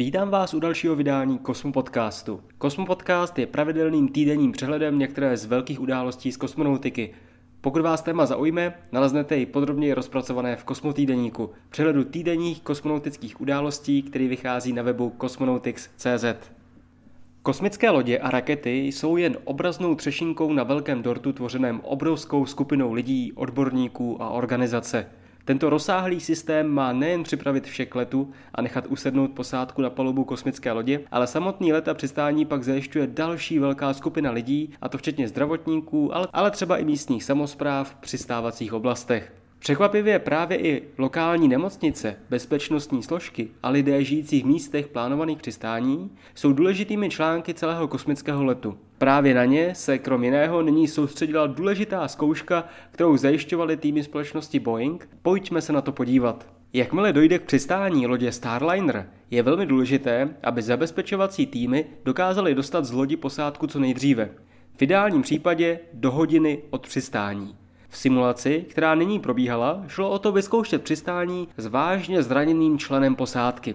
Vítám vás u dalšího vydání Kosmo Podcastu. Kosmo Podcast je pravidelným týdenním přehledem některé z velkých událostí z kosmonautiky. Pokud vás téma zaujme, naleznete ji podrobně rozpracované v Kosmotýdeníku, přehledu týdenních kosmonautických událostí, který vychází na webu cosmonautics.cz. Kosmické lodě a rakety jsou jen obraznou třešinkou na velkém dortu tvořeném obrovskou skupinou lidí, odborníků a organizace – tento rozsáhlý systém má nejen připravit vše k letu a nechat usednout posádku na palubu kosmické lodě, ale samotný let a přistání pak zajišťuje další velká skupina lidí, a to včetně zdravotníků, ale, ale třeba i místních samozpráv v přistávacích oblastech. Překvapivě právě i lokální nemocnice, bezpečnostní složky a lidé žijící v místech plánovaných přistání jsou důležitými články celého kosmického letu. Právě na ně se krom jiného nyní soustředila důležitá zkouška, kterou zajišťovaly týmy společnosti Boeing. Pojďme se na to podívat. Jakmile dojde k přistání lodě Starliner, je velmi důležité, aby zabezpečovací týmy dokázali dostat z lodi posádku co nejdříve. V ideálním případě do hodiny od přistání. V simulaci, která nyní probíhala, šlo o to vyzkoušet přistání s vážně zraněným členem posádky.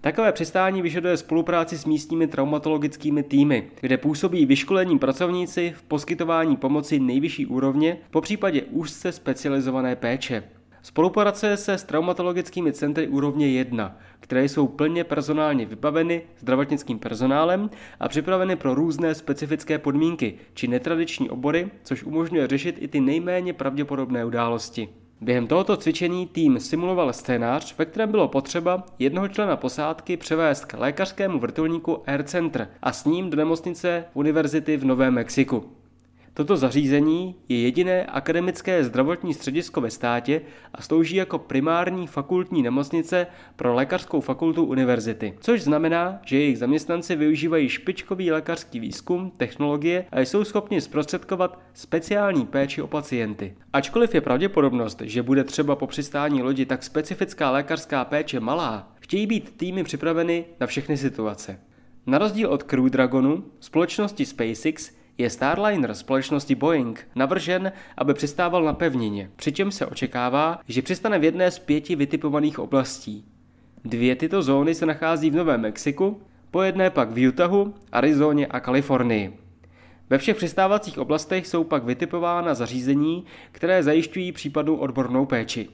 Takové přistání vyžaduje spolupráci s místními traumatologickými týmy, kde působí vyškolení pracovníci v poskytování pomoci nejvyšší úrovně, po případě úzce specializované péče. Spolupracuje se s traumatologickými centry úrovně 1, které jsou plně personálně vybaveny zdravotnickým personálem a připraveny pro různé specifické podmínky či netradiční obory, což umožňuje řešit i ty nejméně pravděpodobné události. Během tohoto cvičení tým simuloval scénář, ve kterém bylo potřeba jednoho člena posádky převést k lékařskému vrtulníku Air Center a s ním do nemocnice univerzity v Novém Mexiku. Toto zařízení je jediné akademické zdravotní středisko ve státě a slouží jako primární fakultní nemocnice pro lékařskou fakultu univerzity, což znamená, že jejich zaměstnanci využívají špičkový lékařský výzkum, technologie a jsou schopni zprostředkovat speciální péči o pacienty. Ačkoliv je pravděpodobnost, že bude třeba po přistání lodi tak specifická lékařská péče malá, chtějí být týmy připraveny na všechny situace. Na rozdíl od Crew Dragonu, společnosti SpaceX je Starliner společnosti Boeing navržen, aby přistával na pevnině, přičem se očekává, že přistane v jedné z pěti vytipovaných oblastí. Dvě tyto zóny se nachází v Novém Mexiku, po jedné pak v Utahu, Arizoně a Kalifornii. Ve všech přistávacích oblastech jsou pak vytipována zařízení, které zajišťují případnou odbornou péči.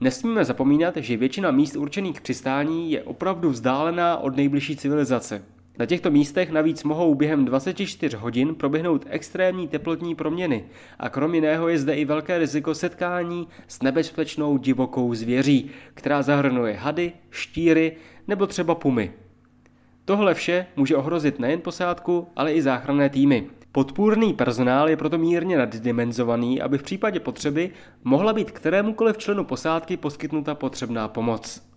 Nesmíme zapomínat, že většina míst určených k přistání je opravdu vzdálená od nejbližší civilizace. Na těchto místech navíc mohou během 24 hodin proběhnout extrémní teplotní proměny a krom jiného je zde i velké riziko setkání s nebezpečnou divokou zvěří, která zahrnuje hady, štíry nebo třeba pumy. Tohle vše může ohrozit nejen posádku, ale i záchranné týmy. Podpůrný personál je proto mírně naddimenzovaný, aby v případě potřeby mohla být kterémukoliv členu posádky poskytnuta potřebná pomoc.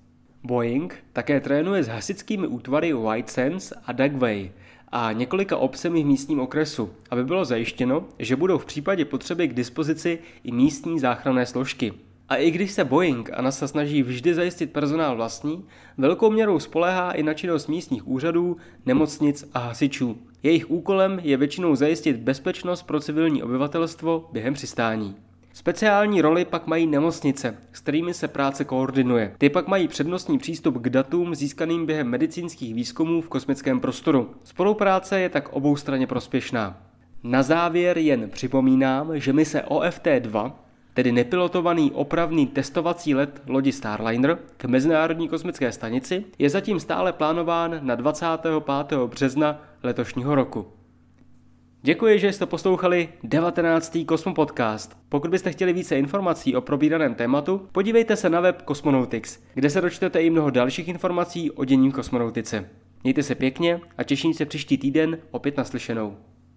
Boeing také trénuje s hasičskými útvary White Sands a Dugway a několika obcemi v místním okresu, aby bylo zajištěno, že budou v případě potřeby k dispozici i místní záchranné složky. A i když se Boeing a NASA snaží vždy zajistit personál vlastní, velkou měrou spoléhá i na činnost místních úřadů, nemocnic a hasičů. Jejich úkolem je většinou zajistit bezpečnost pro civilní obyvatelstvo během přistání. Speciální roli pak mají nemocnice, s kterými se práce koordinuje. Ty pak mají přednostní přístup k datům získaným během medicínských výzkumů v kosmickém prostoru. Spolupráce je tak oboustranně prospěšná. Na závěr jen připomínám, že mise OFT-2, tedy nepilotovaný opravný testovací let lodi Starliner k Mezinárodní kosmické stanici, je zatím stále plánován na 25. března letošního roku. Děkuji, že jste poslouchali 19. Kosmo Podcast. Pokud byste chtěli více informací o probíraném tématu, podívejte se na web Cosmonautics, kde se dočtete i mnoho dalších informací o dění kosmonautice. Mějte se pěkně a těším se příští týden opět naslyšenou.